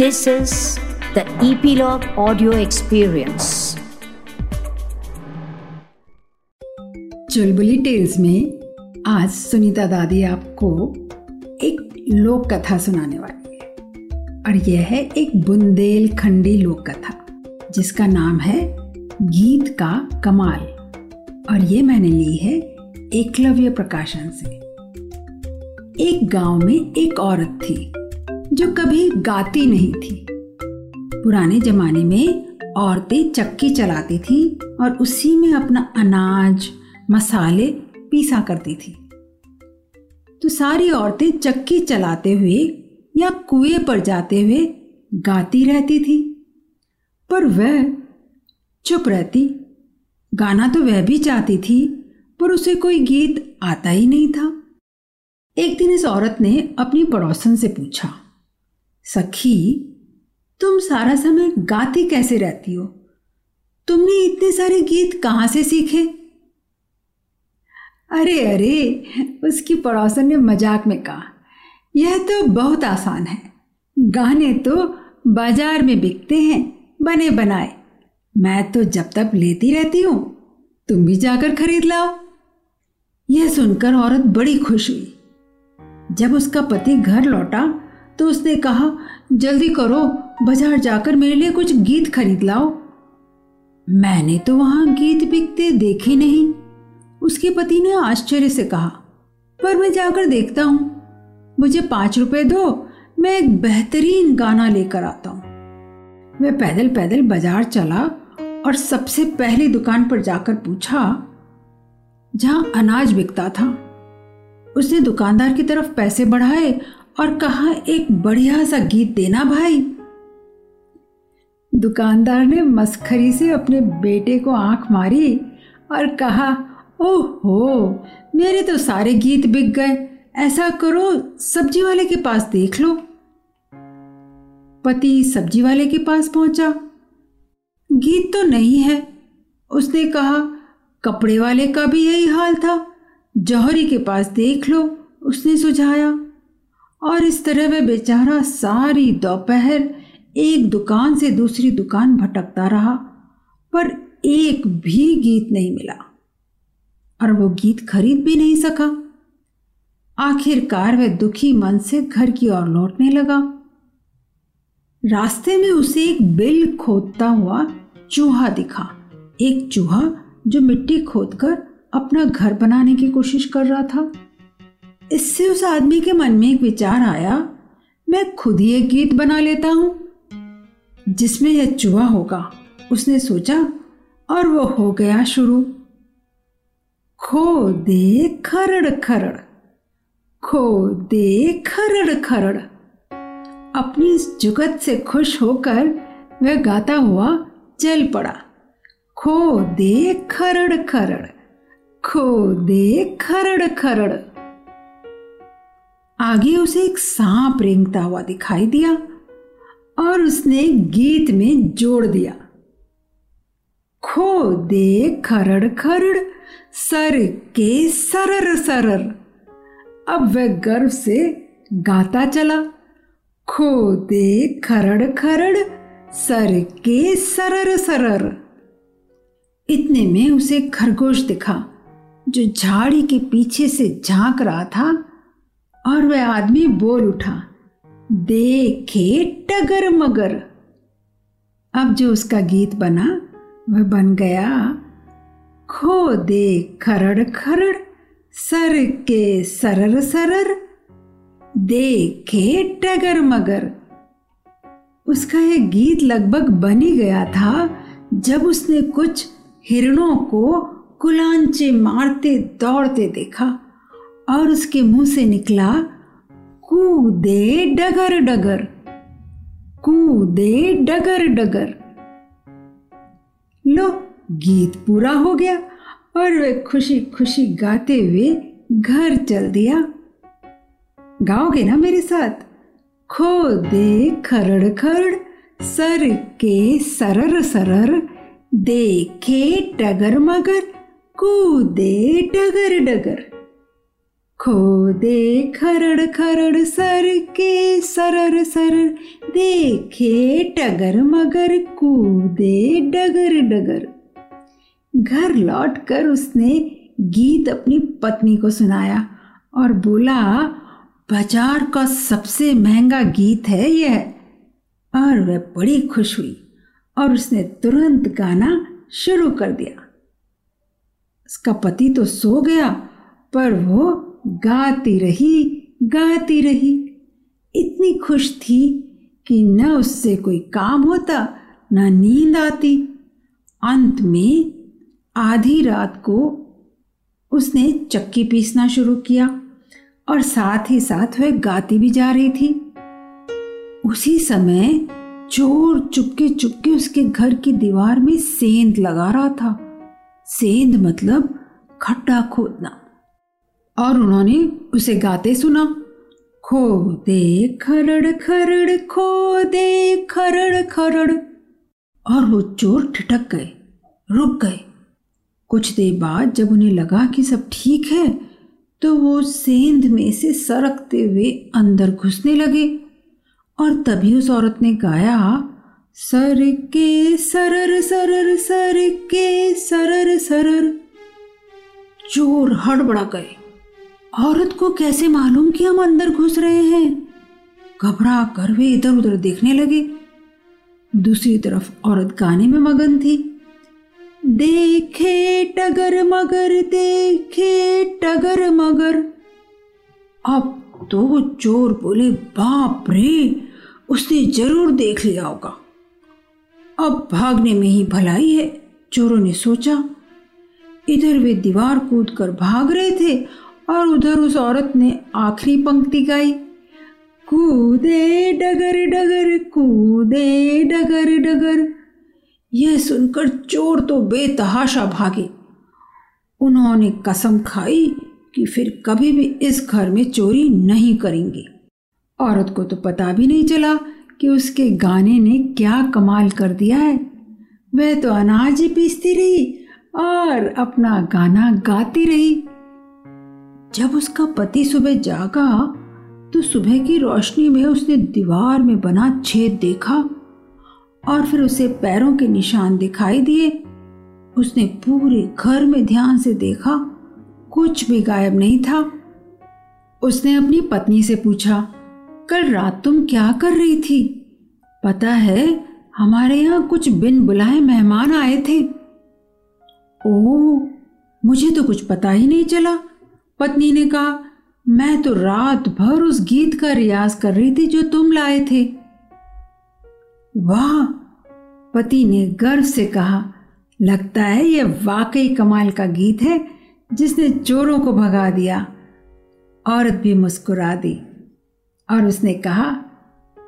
This is the Epilogue Audio Experience. Chulbuli tales में आज सुनीता दादी आपको एक लोक कथा सुनाने वाली है। और यह है एक बुंदेलखंडी लोक कथा, जिसका नाम है गीत का कमाल। और ये मैंने ली है एकलव्य प्रकाशन से। एक गाँव में एक औरत थी। जो कभी गाती नहीं थी। पुराने जमाने में औरतें चक्की चलाती थी और उसी में अपना अनाज, मसाले पीसा करती थी। तो सारी औरतें चक्की चलाते हुए या कुएँ पर जाते हुए गाती रहती थी। पर वह चुप रहती। गाना तो वह भी चाहती थी, पर उसे कोई गीत आता ही नहीं था। एक दिन इस औरत ने अपनी पड़ोसन से पूछा सखी, तुम सारा समय गाती कैसे रहती हो? तुमने इतने सारे गीत कहाँ से सीखे? अरे अरे, उसकी पड़ोसन ने मज़ाक में कहा, यह तो बहुत आसान है। गाने तो बाज़ार में बिकते हैं, बने बनाए। मैं तो जब तक लेती रहती हूँ, तुम भी जाकर खरीद लाओ। यह सुनकर औरत बड़ी खुश हुई। जब उसका पति घर लौटा तो उसने कहा, जल्दी करो, बाज़ार जाकर मेरे लिए कुछ गीत खरीद लाओ। मैंने तो वहाँ गीत बिकते देखे नहीं, उसके पति ने आश्चर्य से कहा, पर मैं जाकर देखता हूँ। मुझे पाँच रुपए दो, मैं एक बेहतरीन गाना लेकर आता हूँ। मैं पैदल पैदल बाज़ार चला और सबसे पहली दुकान पर जाकर पूछा, जहाँ अनाज बिकता था? उसने दुकानदार की तरफ़ पैसे बढ़ाए और कहा, एक बढ़िया सा गीत देना भाई। दुकानदार ने मस्खरी से अपने बेटे को आँख मारी और कहा, ओहो, मेरे तो सारे गीत बिक गए। ऐसा करो, सब्ज़ी वाले के पास देख लो। पति सब्ज़ी वाले के पास पहुँचा। गीत तो नहीं है, उसने कहा। कपड़े वाले का भी यही हाल था। जौहरी के पास देख लो, उसने सुझाया। और इस तरह वह बेचारा सारी दोपहर एक दुकान से दूसरी दुकान भटकता रहा, पर एक भी गीत नहीं मिला। और वो गीत खरीद भी नहीं सका। आखिरकार वह दुखी मन से घर की ओर लौटने लगा। रास्ते में उसे एक बिल खोदता हुआ चूहा दिखा। एक चूहा जो मिट्टी खोदकर अपना घर बनाने की कोशिश कर रहा था। इससे उस आदमी के मन में एक विचार आया, मैं खुद ही एक गीत बना लेता हूँ, जिसमें यह चूहा होगा, उसने सोचा, और वो हो गया शुरू। खो दे खरड़ खरड़, खो दे खरड़ खरड़। अपनी इस जुगत से खुश होकर वह गाता हुआ चल पड़ा। खो दे खरड़ खरड़, खो दे खरड़ खरड़। आगे उसे एक सांप रेंगता हुआ दिखाई दिया और उसने गीत में जोड़ दिया। खो दे खरड़ खरड़, सर के सरर सरर। अब वह गर्व से गाता चला। खो दे खरड़ खरड़, सर के सरर सरर। इतने में उसे खरगोश दिखा, जो झाड़ी के पीछे से झाँक रहा था। और वह आदमी बोल उठा, देखे टगर मगर। अब जो उसका गीत बना, वह बन गया, खो दे खरड़ खरड़, सर के सरर सरर, देखे टगर मगर। उसका यह गीत लगभग बन ही गया था, जब उसने कुछ हिरणों को कुलांचे मारते दौड़ते देखा। और उसके मुँह से निकला कूदे डगर डगर, कूदे डगर डगर। लो, गीत पूरा हो गया और वे खुशी खुशी गाते हुए घर चल दिया। गाओगे ना मेरे साथ? खो दे खरड़ खरड़, सर के सरर सरर, देखे डगर मगर, कूदे डगर डगर। खो दे खरड़ खरड़ सर के सरर सर देखे टगर मगर कूदे डगर डगर। घर लौटकर उसने गीत अपनी पत्नी को सुनाया और बोला, बाज़ार का सबसे महँगा गीत है यह। और वह बड़ी खुश हुई और उसने तुरंत गाना शुरू कर दिया। उसका पति तो सो गया, पर वो गाती रही गाती रही। इतनी खुश थी कि न उससे कोई काम होता, न नींद आती। अंत में आधी रात को उसने चक्की पीसना शुरू किया और साथ ही साथ वह गाती भी जा रही थी। उसी समय चोर चुपके चुपके उसके घर की दीवार में सेंध लगा रहा था। सेंध मतलब खड्डा खोदना। और उन्होंने उसे गाते सुना। खो दे खरड़ खरड़ खो दे खरड़ खरड़। और वो चोर ठिठक गए, रुक गए। कुछ देर बाद जब उन्हें लगा कि सब ठीक है तो वो सेंध में से सरकते हुए अंदर घुसने लगे। और तभी उस औरत ने गाया, सर के सरर सरर, सर के सरर सरर। चोर हड़बड़ा गए। औरत को कैसे मालूम कि हम अंदर घुस रहे हैं? घबरा कर वे इधर उधर देखने लगे। दूसरी तरफ़ औरत गाने में मगन थी। देखे टगर मगर, देखे टगर मगर। अब तो वो चोर बोले, बाप रे, उसने ज़रूर देख लिया होगा। अब भागने में ही भलाई है। चोरों ने सोचा। इधर वे दीवार कूद कर भाग रहे थे और उधर उस औरत ने आखिरी पंक्ति गाई। कूदे डगर डगर, कूदे डगर डगर। यह सुनकर चोर तो बेतहाशा भागे। उन्होंने कसम खाई कि फिर कभी भी इस घर में चोरी नहीं करेंगे। औरत को तो पता भी नहीं चला कि उसके गाने ने क्या कमाल कर दिया है। वह तो अनाज ही पीसती रही और अपना गाना गाती रही। जब उसका पति सुबह जागा तो सुबह की रोशनी में उसने दीवार में बना छेद देखा और फिर उसे पैरों के निशान दिखाई दिए। उसने पूरे घर में ध्यान से देखा, कुछ भी गायब नहीं था। उसने अपनी पत्नी से पूछा, कल रात तुम क्या कर रही थी? पता है, हमारे यहाँ कुछ बिन बुलाए मेहमान आए थे। ओ मुझे तो कुछ पता ही नहीं चला। पत्नी ने कहा, मैं तो रात भर उस गीत का रियाज कर रही थी जो तुम लाए थे। वाह, पति ने गर्व से कहा, लगता है यह वाकई कमाल का गीत है, जिसने चोरों को भगा दिया। औरत भी मुस्कुरा दी और उसने कहा,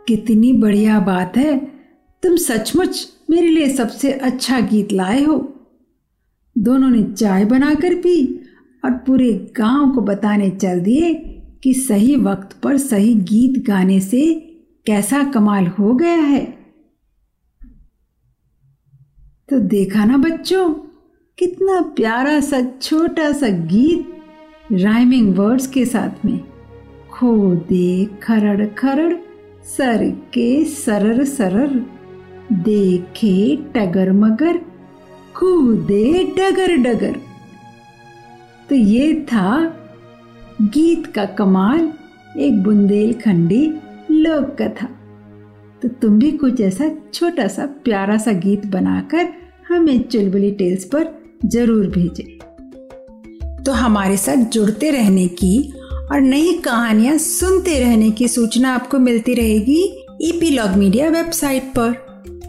कितनी बढ़िया बात है, तुम सचमुच मेरे लिए सबसे अच्छा गीत लाए हो। दोनों ने चाय बनाकर पी और पूरे गाँव को बताने चल दिए कि सही वक्त पर सही गीत गाने से कैसा कमाल हो गया है। तो देखा ना बच्चों, कितना प्यारा सा छोटा सा गीत राइमिंग वर्ड्स के साथ में। खो दे, खरड़ खरड़, सर के सरर सरर। देखे टगर मगर कूदे डगर डगर। तो ये था गीत का कमाल, एक बुंदेलखंडी लोक कथा। तो तुम भी कुछ ऐसा छोटा सा प्यारा सा गीत बनाकर हमें चुलबुली टेल्स पर ज़रूर भेजें। तो हमारे साथ जुड़ते रहने की और नई कहानियाँ सुनते रहने की सूचना आपको मिलती रहेगी ईपी लॉग मीडिया वेबसाइट पर।